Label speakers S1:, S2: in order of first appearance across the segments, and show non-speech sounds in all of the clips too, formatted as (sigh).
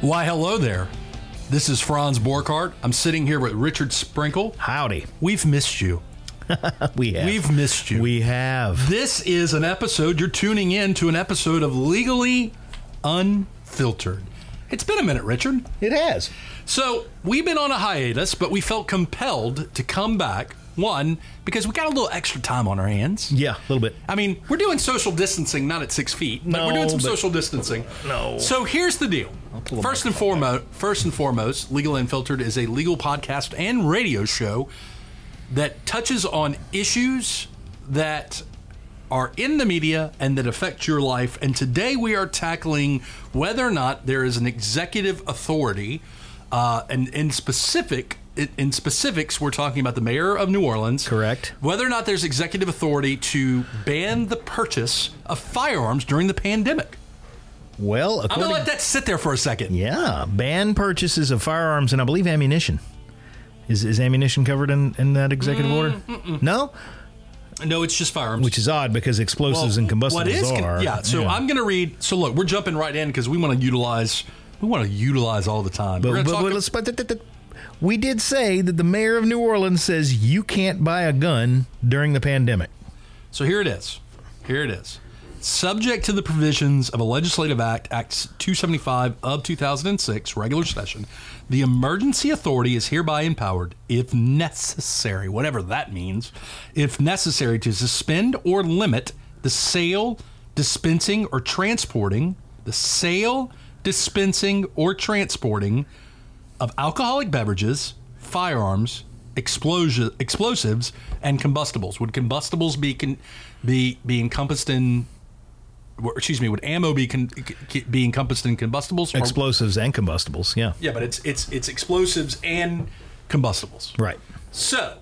S1: Why, hello there. This is Franz Borchardt. I'm sitting here with Richard Sprinkle.
S2: Howdy.
S1: We've missed you. (laughs)
S2: We have.
S1: We've missed you.
S2: We have.
S1: this is an episode, you're tuning in to an episode of Legally Unfiltered. It's been a minute, Richard.
S2: It has.
S1: So, we've been on a hiatus, but we felt compelled to come back. One, because we got a little extra time on our hands.
S2: Yeah, a little bit.
S1: I mean, we're doing social distancing, not at six feet, but we're doing some social distancing.
S2: No.
S1: So here's the deal. First and foremost, first and foremost, Legal Unfiltered is a legal podcast and radio show that touches on issues that are in the media and that affect your life. And today we are tackling whether or not there is an executive authority, uh, and in specific. In specifics, we're talking about the mayor of New Orleans.
S2: Correct.
S1: Whether or not there's executive authority to ban the purchase of firearms during the pandemic.
S2: Well,
S1: I'm gonna let that sit there for a second.
S2: yeah, ban purchases of firearms and I believe ammunition. Is is ammunition covered in, in that executive mm, order? No,
S1: No, it's just firearms.
S2: which is odd because explosives and combustibles
S1: what is
S2: are.
S1: yeah. So I'm gonna read. So look, we're jumping right in because we want to utilize. We want to utilize all the time.
S2: But, but, but let's. But, we did say that the mayor of New Orleans says you can't buy a gun during the pandemic.
S1: So here it is. Here it is. Subject to the provisions of a legislative act, Act 275 of 2006, regular session, the emergency authority is hereby empowered, if necessary, whatever that means, if necessary, to suspend or limit the sale, dispensing, or transporting, the sale, dispensing, or transporting of alcoholic beverages, firearms, explosion, explosives, and combustibles. Would combustibles be con, be be encompassed in? or, Excuse me. Would ammo be con, be encompassed in combustibles? Or-
S2: Explosives and combustibles. Yeah.
S1: yeah, but it's it's it's explosives and combustibles.
S2: Right.
S1: So.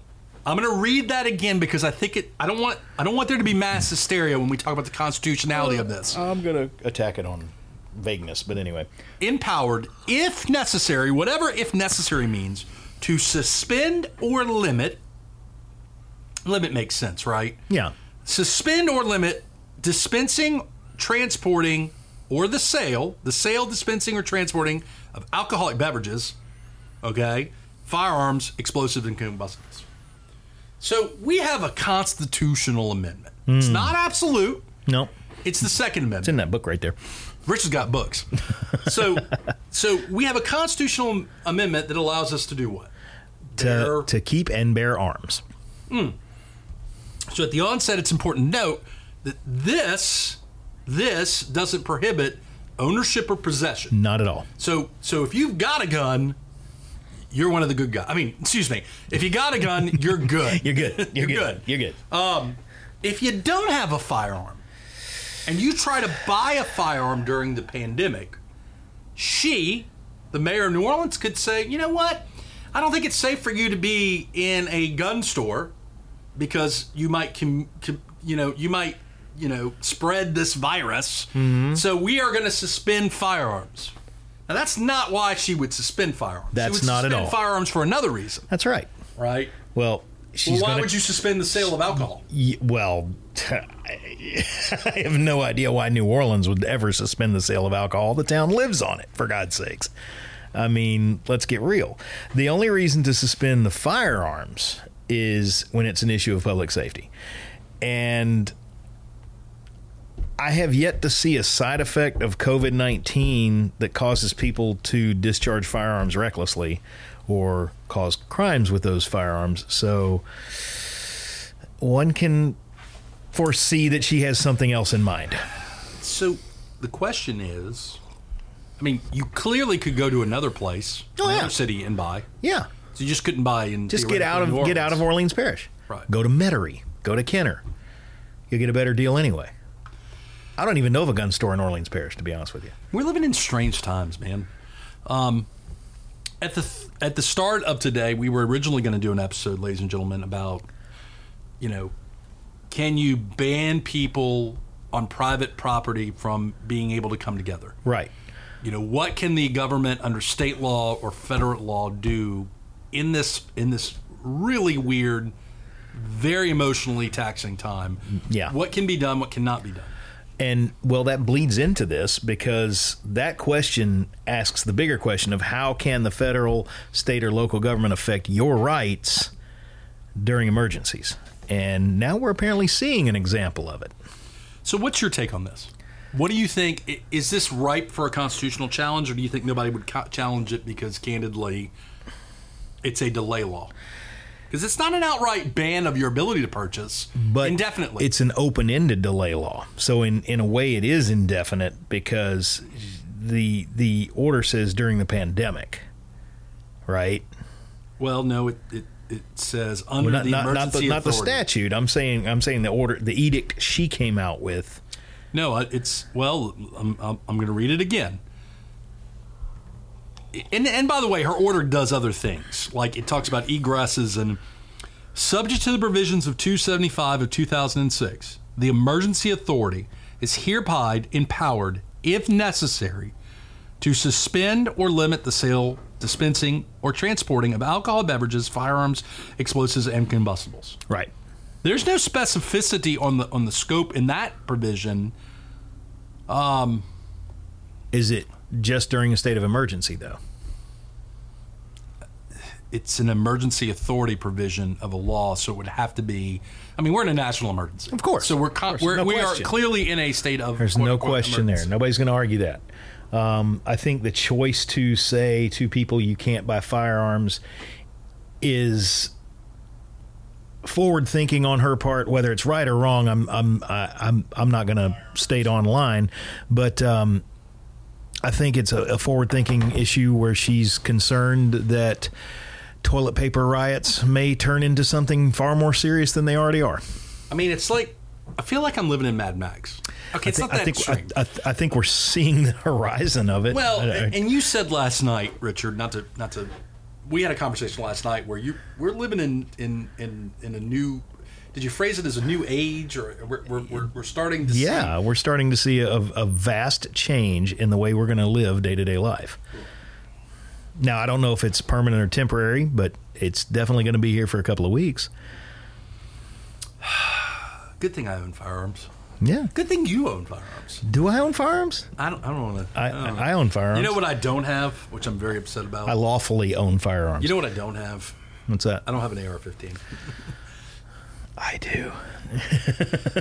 S1: I'm going to read that again because I think it. I don't want. I don't want there to be mass hysteria when we talk about the constitutionality of this.
S2: I'm going to attack it on vagueness, but anyway.
S1: empowered, if necessary, whatever if necessary means, to suspend or limit. Limit makes sense, right?
S2: Yeah.
S1: Suspend or limit dispensing, transporting, or the sale, the sale, dispensing, or transporting of alcoholic beverages, okay, firearms, explosives, and combustibles. So we have a constitutional amendment. It's hmm. not absolute.
S2: No.
S1: It's the Second Amendment.
S2: It's in that book right there.
S1: Rich has got books. So, (laughs) so we have a constitutional amendment that allows us to do what?
S2: To,
S1: Bear-
S2: to keep and bear arms.
S1: So at the onset, it's important to note that this this doesn't prohibit ownership or possession.
S2: Not at all.
S1: So, so if you've got a gun, you're one of the good guys. I mean, excuse me. If you got a gun, you're good. (laughs)
S2: You're good. You're, (laughs)
S1: You're
S2: good.
S1: good.
S2: You're good.
S1: Um, if you don't have a firearm and you try to buy a firearm during the pandemic, she, the mayor of New Orleans, could say, you know what? I don't think it's safe for you to be in a gun store because you might, com- com- you know, you might, you know, spread this virus. Mm-hmm. So we are going to suspend firearms. Now that's not why she would suspend firearms.
S2: That's
S1: she would
S2: not at all.
S1: Firearms for another reason,
S2: That's right.
S1: right?
S2: Well, she's
S1: Well, why
S2: gonna,
S1: would you suspend the sale of alcohol?
S2: Y- well, (laughs) I have no idea why New Orleans would ever suspend the sale of alcohol. The town lives on it, for God's sakes. I mean, let's get real. The only reason to suspend the firearms is when it's an issue of public safety. And I have yet to see a side effect of COVID 19 that causes people to discharge firearms recklessly or cause crimes with those firearms. So one can foresee that she has something else in mind.
S1: So the question is, I mean, you clearly could go to another place,
S2: Oh, yeah.
S1: another city, and buy.
S2: Yeah.
S1: So you just couldn't buy in.
S2: Just get out of get out of
S1: Orleans.
S2: Orleans Parish.
S1: Right.
S2: Go to Metairie. Go to Kenner. You'll get a better deal anyway. I don't even know of a gun store in Orleans Parish, to be honest with you.
S1: We're living in strange times, man. Um, at the at the start of today, we were originally going to do an episode, ladies and gentlemen, about you know, can you ban people on private property from being able to come together?
S2: Right.
S1: You know, what can the government under state law or federal law do in this in this really weird, very emotionally taxing time?
S2: Yeah.
S1: What can be done? What cannot be done?
S2: And well, that bleeds into this because that question asks the bigger question of how can the federal, state, or local government affect your rights during emergencies? And now we're apparently seeing an example of it.
S1: So, what's your take on this? What do you think? Is this ripe for a constitutional challenge, or do you think nobody would challenge it because, candidly, it's a delay law? Because it's not an outright ban of your ability to purchase
S2: but
S1: indefinitely.
S2: It's an open-ended delay law, so in in a way, it is indefinite because the the order says during the pandemic, right?
S1: well, no, it, it, it says
S2: Well,
S1: under
S2: not,
S1: the
S2: not, not
S1: emergency
S2: the not the statute. I'm saying I'm saying the order, the edict she came out with.
S1: No, it's well. I'm, I'm, I'm going to read it again. And, and by the way, her order does other things. Like it talks about egresses and subject to the provisions of 275 of 2006, the emergency authority is hereby empowered, if necessary, to suspend or limit the sale, dispensing, or transporting of alcohol beverages, firearms, explosives, and combustibles.
S2: Right.
S1: There's no specificity on the on the scope in that provision.
S2: Um, Is it just during a state of emergency though?
S1: It's an emergency authority provision of a law, so it would have to be. I mean, we're in a national emergency,
S2: Of course,
S1: So we're,
S2: of
S1: con-
S2: course.
S1: we're
S2: No
S1: we are clearly in a state of.
S2: There's
S1: quote,
S2: no question there. Nobody's going to argue that. Um, I think the choice to say to people you can't buy firearms is forward thinking on her part. Whether it's right or wrong, I'm I'm I, I'm I'm not going to state online, but. Um, I think it's a, a forward thinking issue where she's concerned that toilet paper riots may turn into something far more serious than they already are.
S1: I mean, it's like I feel like I'm living in Mad Max. Okay, it's
S2: think,
S1: not that
S2: I think,
S1: extreme.
S2: I, I, I think we're seeing the horizon of it.
S1: well,
S2: I-
S1: and you said last night, Richard, not to not to. We had a conversation last night where you we're living in in in in a new. Did you phrase it as a new age, or we're we're, we're, starting to see
S2: yeah, we're starting to see a, a vast change in the way we're going to live day to day life. Now, I don't know if it's permanent or temporary, but it's definitely going to be here for a couple of weeks. (sighs)
S1: Good thing I own firearms.
S2: Yeah.
S1: Good thing you own firearms.
S2: Do I own firearms?
S1: I don't. I don't want to.
S2: I, I, I own firearms.
S1: You know what I don't have, which I'm very upset about.
S2: I lawfully own firearms.
S1: you know what I don't have?
S2: What's that?
S1: I don't have an AR-15. (laughs)
S2: I do.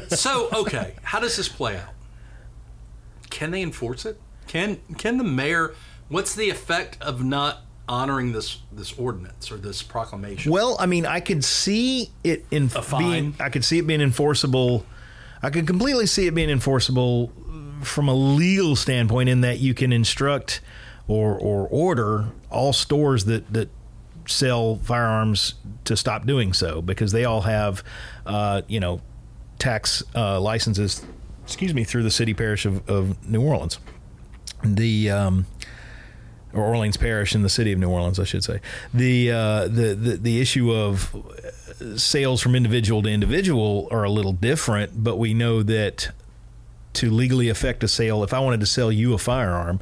S2: (laughs)
S1: so okay, how does this play out? Can they enforce it? Can can the mayor? What's the effect of not honoring this this ordinance or this proclamation?
S2: Well, I mean, I could see it in
S1: A fine?
S2: being. I could see it being enforceable. I could completely see it being enforceable from a legal standpoint, in that you can instruct or or order all stores that that sell firearms to stop doing so because they all have, uh, you know, tax uh, licenses. Excuse me, through the city parish of, of New Orleans. The um, or Orleans Parish in the city of New Orleans, I should say. The uh, the, the the issue of uh, sales from individual to individual are a little different, but we know that to legally affect a sale, if I wanted to sell you a firearm,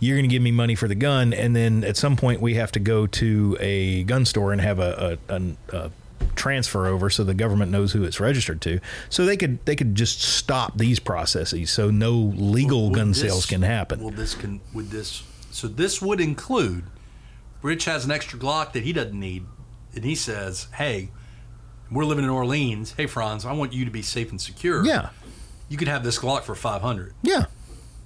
S2: you're going to give me money for the gun, and then at some point we have to go to a gun store and have a, a, a, a transfer over so the government knows who it's registered to. So they could they could just stop these processes, so no legal
S1: Would
S2: gun
S1: this-
S2: sales can happen.
S1: Will this can would this? So this would include. Rich has an extra Glock that he doesn't need, and he says, "Hey, we're living in Orleans. Hey, Franz, I want you to be safe and secure.
S2: yeah,
S1: you could have this Glock for five hundred.
S2: yeah.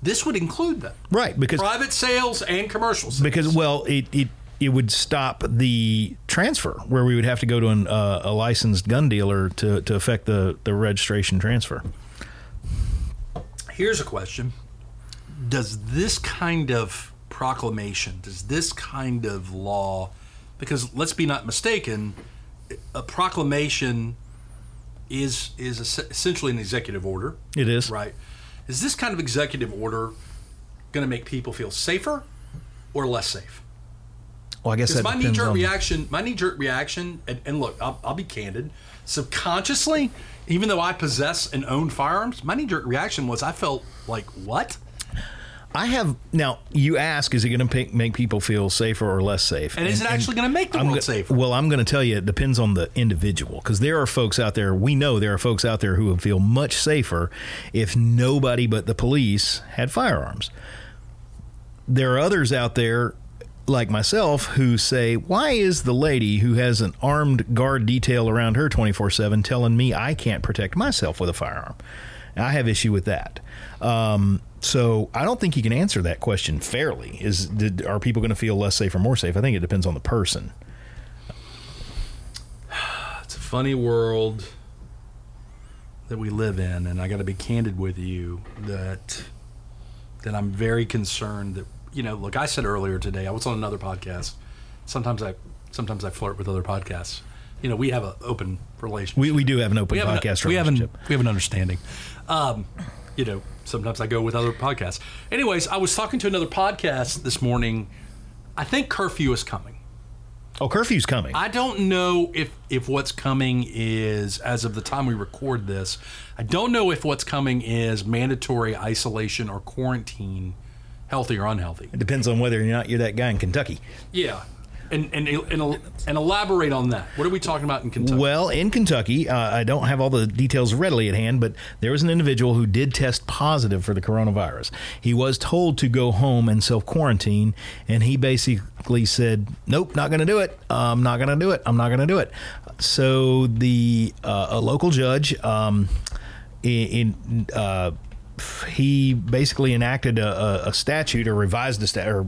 S1: This would include that
S2: Right, because
S1: private sales and commercial sales.
S2: because well, it it it would stop the transfer where we would have to go to an, uh, a licensed gun dealer to to affect the the registration transfer.
S1: Here's a question: Does this kind of proclamation, does this kind of law, because let's be not mistaken, a proclamation is is essentially an executive order,
S2: It is
S1: right? Is this kind of executive order going to make people feel safer or less safe?
S2: Well, I guess that
S1: my knee jerk reaction, my knee jerk reaction, and, and look, I'll, I'll be candid. Subconsciously, even though I possess and own firearms, my knee jerk reaction was I felt like what?
S2: I have now. You ask, is it going to make people feel safer or less safe?
S1: And is it actually gonna make the
S2: I'm
S1: world
S2: go-
S1: safer?
S2: Well, I'm going to tell you, it depends on the individual because there are folks out there. We know there are folks out there who would feel much safer if nobody but the police had firearms. There are others out there. Like myself, who say, Why is the lady who has an armed guard detail around her 24 7 telling me I can't protect myself with a firearm? I have issue with that. Um, so I don't think you can answer that question fairly. Is did, are people going to feel less safe or more safe? I think it depends on the person. (sighs)
S1: It's a funny world that we live in, and I got to be candid with you that that I'm very concerned that you know. Look, I said earlier today I was on another podcast. Sometimes I sometimes I flirt with other podcasts. You know, we have an open relationship.
S2: We, we do have an open
S1: we
S2: podcast
S1: an, we have an we have an understanding. Um, you know, sometimes I go with other podcasts. Anyways, I was talking to another podcast this morning. I think curfew is coming.
S2: oh, curfew's coming.
S1: I don't know if if what's coming is as of the time we record this. I don't know if what's coming is mandatory isolation or quarantine, healthy or unhealthy.
S2: it depends on whether or not you're that guy in Kentucky.
S1: Yeah, and and and, and elaborate on that. What are we talking about in Kentucky?
S2: Well, in Kentucky, uh, I don't have all the details readily at hand, but there was an individual who did test positive for the coronavirus. He was told to go home and self quarantine, and he basically said, "Nope, not going to do it. I'm not going to do it. I'm not going to do it." So the uh, a local judge um, in. uh, he basically enacted a, a, statute or revised a statute, or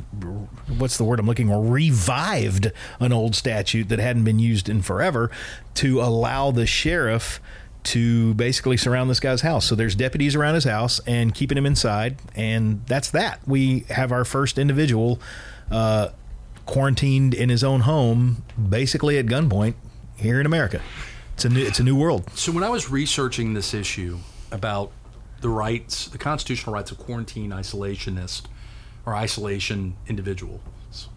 S2: what's the word I'm looking for? Revived an old statute that hadn't been used in forever to allow the sheriff to basically surround this guy's house. So there's deputies around his house and keeping him inside, and that's that. We have our first individual uh, quarantined in his own home, basically at gunpoint here in America. It's a new, it's a new world.
S1: So when I was researching this issue about the rights, the constitutional rights of quarantine isolationist or isolation individuals,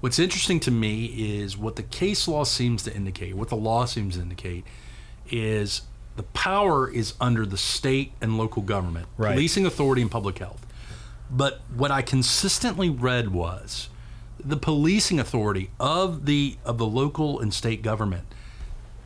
S1: what's interesting to me is what the case law seems to indicate, what the law seems to indicate, is the power is under the state and local government,
S2: Right.
S1: policing authority and public health. But what I consistently read was the policing authority of the of the local and state government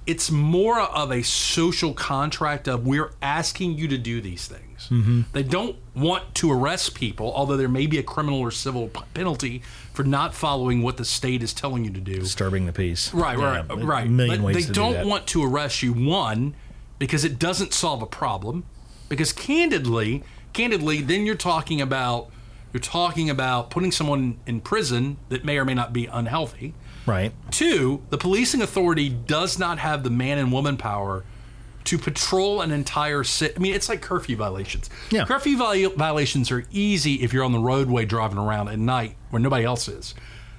S1: it's more of a social contract of we're asking you to do these things. Mm-hmm. They don't want to arrest people, although there may be a criminal or civil p- penalty for not following what the state is telling you to do.
S2: Disturbing the peace.
S1: Right, right,
S2: Yeah,
S1: right.
S2: A million
S1: but
S2: ways
S1: they
S2: to do
S1: don't
S2: that.
S1: want to arrest you one because it doesn't solve a problem. Because candidly, candidly, then you're talking about you're talking about putting someone in prison that may or may not be unhealthy.
S2: Right.
S1: Two, the policing authority does not have the man and woman power to patrol an entire city. I mean, it's like curfew violations.
S2: Yeah.
S1: Curfew vi- violations are easy if you're on the roadway driving around at night where nobody else is.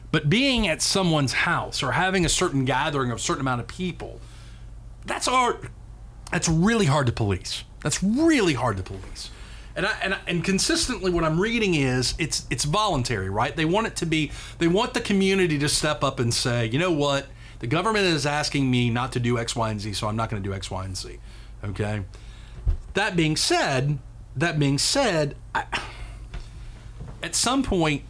S1: But being at someone's house or having a certain gathering of a certain amount of people, that's hard. That's really hard to police. That's really hard to police. And I, and I, and consistently, what I'm reading is it's it's voluntary, right? They want it to be. They want the community to step up and say, you know what, the government is asking me not to do X, Y, and Z, so I'm not going to do X, Y, and Z. Okay. That being said, that being said, I, at some point,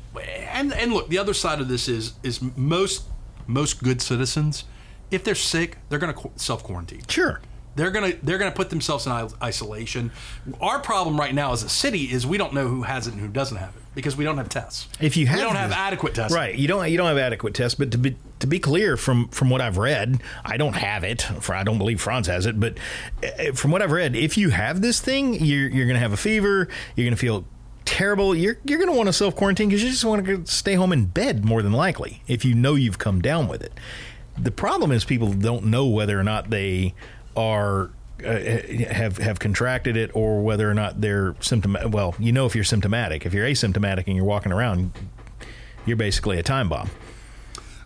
S1: and and look, the other side of this is is most most good citizens, if they're sick, they're going to self quarantine.
S2: Sure.
S1: They're gonna they're gonna put themselves in isolation. Our problem right now as a city is we don't know who has it and who doesn't have it because we don't have tests.
S2: If you have
S1: we don't have adequate tests.
S2: Right. You don't you don't have adequate tests, but to be to be clear from from what I've read, I don't have it. For I don't believe Franz has it, but uh, from what I've read, if you have this thing, you're you're going to have a fever, you're going to feel terrible. You're you're going to want to self quarantine because you just want to stay home in bed more than likely if you know you've come down with it. The problem is people don't know whether or not they are uh, have have contracted it or whether or not they're symptomatic. Well, you know if you're symptomatic. If you're asymptomatic and you're walking around, you're basically a time bomb.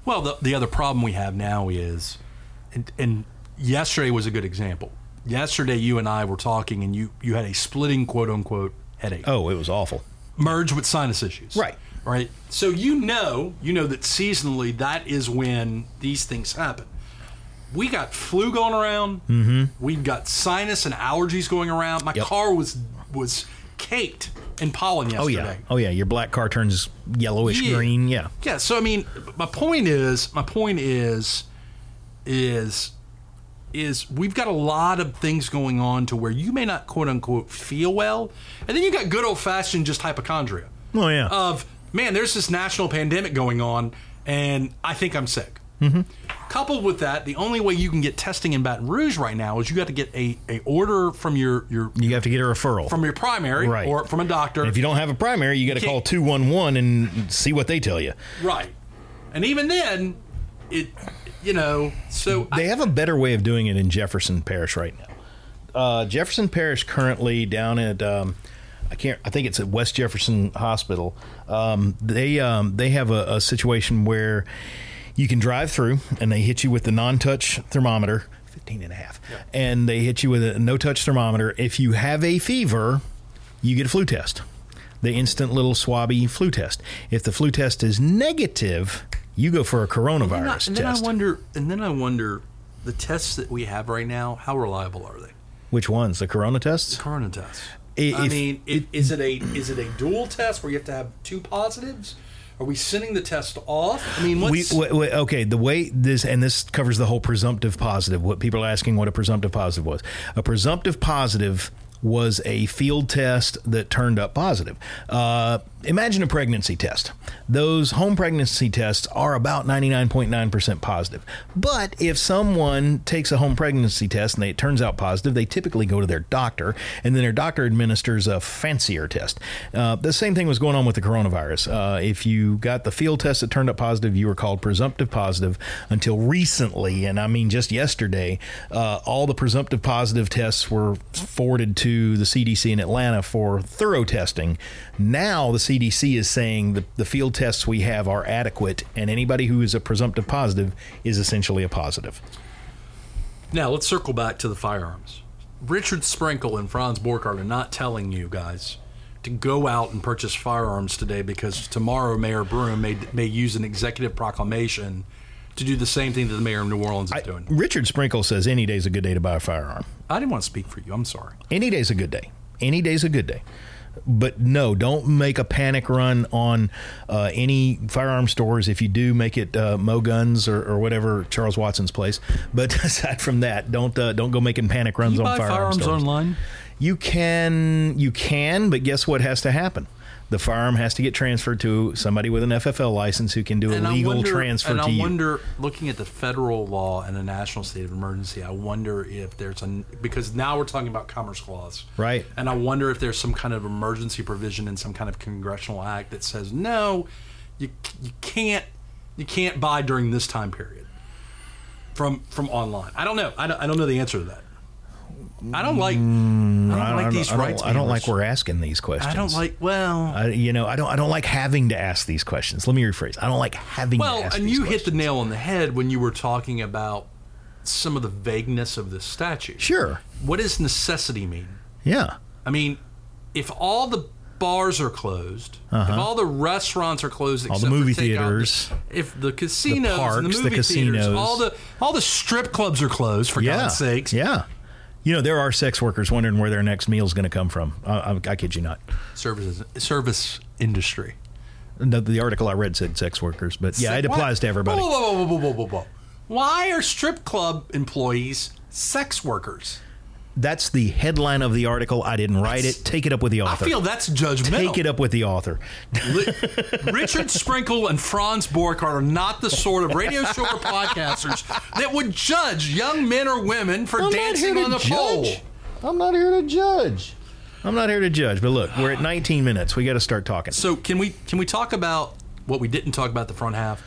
S1: Well, the, the other problem we have now is, and, and yesterday was a good example. Yesterday, you and I were talking, and you you had a splitting quote unquote headache.
S2: Oh, it was awful.
S1: merged with sinus issues.
S2: Right.
S1: Right. So you know, you know that seasonally that is when these things happen. We got flu going around. Mm-hmm. We've got sinus and allergies going around. My
S2: Yep.
S1: car was was caked in pollen yesterday.
S2: Oh yeah. Oh yeah. Your black car turns yellowish
S1: Yeah.
S2: green. Yeah.
S1: Yeah, so I mean, my point is, my point is, is, is we've got a lot of things going on to where you may not quote unquote feel well, and then you got good old fashioned just hypochondria
S2: Oh yeah.
S1: of man, there's this national pandemic going on, and I think I'm sick. Mm-hmm. Coupled with that, the only way you can get testing in Baton Rouge right now is you got to get a, a order from your your
S2: you have to get a referral.
S1: from your primary
S2: Right.
S1: or from a doctor.
S2: And if you don't have a primary, you got to call two one one and see what they tell you.
S1: right, and even then, it you know so I-
S2: They have a better way of doing it in Jefferson Parish right now. Uh, Jefferson Parish currently down at um, I can't I think it's at West Jefferson Hospital. Um, they um, they have a, a situation where you can drive through and they hit you with the non-touch thermometer 15 and a half and they hit you with a no-touch thermometer if you have a fever you get a flu test the instant little swabby flu test if the flu test is negative you go for a coronavirus
S1: And, I, and then I wonder, and then I wonder, the tests that we have right now, how reliable are they?
S2: which ones the corona tests
S1: Corona tests.
S2: I-
S1: I
S2: if-
S1: mean, it, is it a is it a dual test where you have to have two positives? Are we sending the test off? I mean,
S2: We, wait, wait, okay, the way this and this covers the whole presumptive positive. What people are asking what a presumptive positive was. A presumptive positive was a field test that turned up positive. Uh, imagine a pregnancy test. Those home pregnancy tests are about 99.9% positive. But if someone takes a home pregnancy test and they, it turns out positive, they typically go to their doctor, and then their doctor administers a fancier test. Uh, the same thing was going on with the coronavirus. Uh, if you got the field test that turned up positive, you were called presumptive positive until recently, and I mean just yesterday, uh, all the presumptive positive tests were forwarded to the CDC in Atlanta for thorough testing. Now the CDC is saying the, the field tests we have are adequate, and anybody who is a presumptive positive is essentially a positive.
S1: now? Let's circle back to the firearms. Richard Sprinkle and Franz Borchardt are not telling you guys to go out and purchase firearms today because tomorrow Mayor Broome may may use an executive proclamation to do the same thing that the mayor of New Orleans is doing.
S2: Richard Sprinkle says any day's a good day to buy a firearm.
S1: I didn't want to speak for you. I'm sorry.
S2: Any day's a good day. Any day's a good day. But no, don't make a panic run on uh, any firearm stores. If you do, make it uh, Mo Guns or, or whatever Charles Watson's place. But (laughs) aside from that, don't uh, don't go making panic runs
S1: You
S2: on
S1: buy
S2: firearm
S1: firearms
S2: stores.
S1: online?
S2: You can, you can, but guess what has to happen? The firearm has to get transferred to somebody with an FFL license who can do a
S1: And I
S2: legal
S1: wonder-
S2: transfer
S1: and
S2: to
S1: I
S2: you.
S1: wonder, looking at the federal law and the national state of emergency, I wonder if there's a because now we're talking about Commerce Clause,
S2: Right.
S1: And I wonder if there's some kind of emergency provision in some kind of congressional act that says no, you you can't you can't buy during this time period from from online. I don't know. I don't, I don't know the answer to that. I don't like I don't
S2: Mm, I
S1: like
S2: don't-
S1: these
S2: I don't,
S1: rights.
S2: I don't like we're asking these questions.
S1: I don't like well.
S2: I, you know, I don't. I don't like having to ask these questions. Let me rephrase. I don't like having.
S1: Well,
S2: to ask
S1: questions.
S2: and
S1: you hit the nail on the head when you were talking about some of the vagueness of this statute.
S2: Sure.
S1: What does necessity mean?
S2: Yeah.
S1: I mean, if all the bars are closed, if all the restaurants are closed,
S2: Uh-huh. All the movie theaters,
S1: if the casinos, and
S2: parks,
S1: the
S2: the
S1: movie theaters,
S2: casinos.
S1: all the all the strip clubs are closed for
S2: Yeah.
S1: God's sakes.
S2: Yeah. You know, there are sex workers wondering where their next meal is going to come from. I, I, I kid you not.
S1: Services, service industry.
S2: The, the article I read said sex workers, but yeah, it applies to everybody.
S1: Whoa, whoa, whoa, whoa, whoa, whoa, whoa. Why are strip club employees sex workers?
S2: That's the headline of the article. I didn't write it. Take it up with the author.
S1: I feel that's judgmental.
S2: Take it up with the author.
S1: Richard Sprinkle and Franz Borchardt are not the sort of radio show or podcasters that would judge young men or women for dancing on the pole.
S2: I'm not here to judge. I'm not here to judge. But look, we're at 19 minutes. We got to start talking.
S1: So can we can we talk about what we didn't talk about the front half?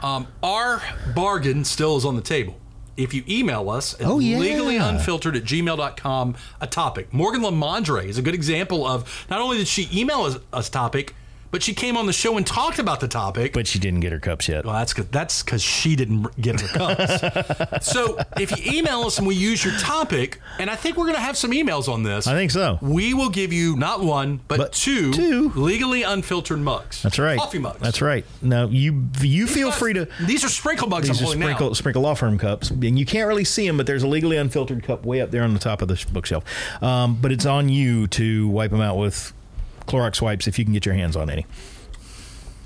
S1: Um, our bargain still is on the table. If you email us at
S2: Oh, yeah.
S1: legallyunfiltered at gmail.com a topic. Morgan Lamondre is a good example of not only did she email us a topic, but she came on the show and talked about the topic.
S2: But she didn't get her cups yet.
S1: Well, that's cause, that's because she didn't get her cups. (laughs) so if you email us and we use your topic, and I think we're going to have some emails on this.
S2: I think so.
S1: we will give you not one but,
S2: But
S1: two,
S2: two.
S1: legally unfiltered mugs.
S2: That's right.
S1: Coffee mugs.
S2: That's right. Now you you feel
S1: These
S2: free to.
S1: These are sprinkle mugs.
S2: These
S1: I'm
S2: are sprinkle
S1: now.
S2: sprinkle law firm cups, and you can't really see them, but there's a legally unfiltered cup way up there on the top of the bookshelf. Um, but it's on you to wipe them out with Clorox wipes if you can get your hands on any.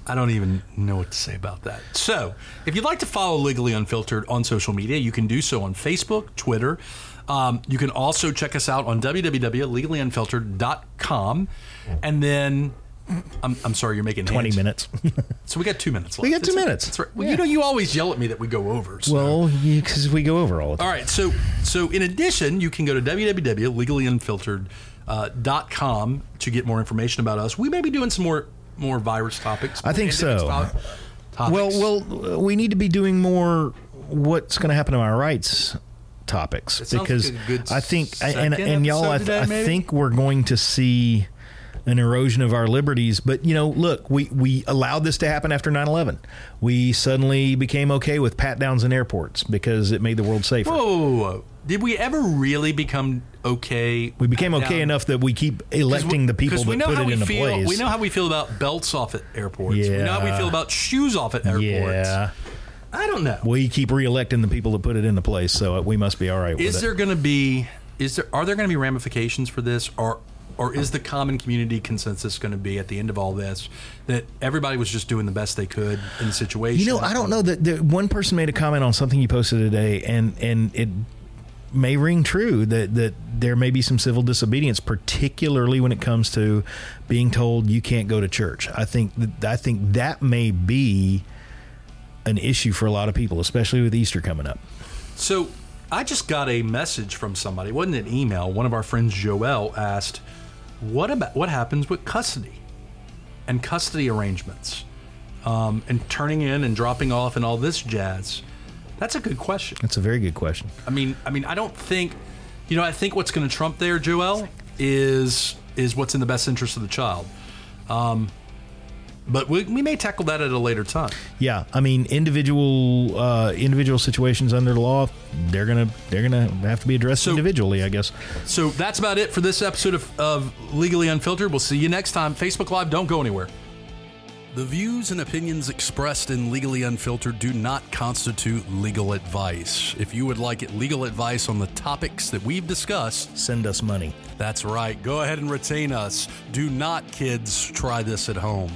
S1: I don't even know what to say about that. So, if you'd like to follow Legally Unfiltered on social media, you can do so on Facebook, Twitter. Um, you can also check us out on www.legallyunfiltered.com. And then, I'm, I'm sorry, you're making
S2: 20
S1: hands.
S2: minutes. (laughs)
S1: So we got two minutes left.
S2: We got two
S1: That's-
S2: minutes.
S1: That's right. Well,
S2: Yeah.
S1: you know, you always yell at me that we go over. So.
S2: well, because we go over all the time.
S1: All right. So, so in addition, you can go to www.legallyunfiltered.com Uh, to get more information about us. We may be doing some more more virus topics.
S2: I think so.
S1: to-
S2: Well, well, we need to be doing more. What's going to happen to our rights? Topics because
S1: like a good
S2: I think and and y'all I, th- I think we're going to see an erosion of our liberties but you know look we we allowed this to happen after 9/11 we suddenly became okay with pat downs in airports because it made the world safer
S1: Whoa. Did we ever really become okay?
S2: we became okay
S1: down-
S2: enough that we keep electing the people that put it
S1: we
S2: into
S1: feel,
S2: place
S1: We know how we feel about belts off at airports. We know how we feel about shoes off at airports.
S2: yeah
S1: I don't know.
S2: we keep re-electing the people that put it into place so we must be all right
S1: Is there going to be? Is there? Are there going to be ramifications for this, or or is the common community consensus going to be at the end of all this that everybody was just doing the best they could in the situation?
S2: You know, I don't know that one person made a comment on something you posted today, and and it may ring true that that there may be some civil disobedience, particularly when it comes to being told you can't go to church. I think that, I think that may be an issue for a lot of people, especially with Easter coming up.
S1: So I just got a message from somebody. It wasn't an email. One of our friends, Joel, asked, "What about what happens with custody and custody arrangements, um, and turning in and dropping off and all this jazz?" That's a good question.
S2: That's a very good question.
S1: I mean, I mean, I don't think, you know, I think what's going to trump there, Joel, is is what's in the best interest of the child. Um, but we, we may tackle that at a later time.
S2: Yeah, I mean individual uh, individual situations under the law, they're gonna they're gonna have to be addressed
S1: So-
S2: individually, I guess.
S1: So that's about it for this episode of, of Legally Unfiltered. We'll see you next time. Facebook Live, don't go anywhere. The views and opinions expressed in Legally Unfiltered do not constitute legal advice. If you would like legal advice on the topics that we've discussed,
S2: Send us money.
S1: that's right. Go ahead and retain us. Do not, kids, try this at home.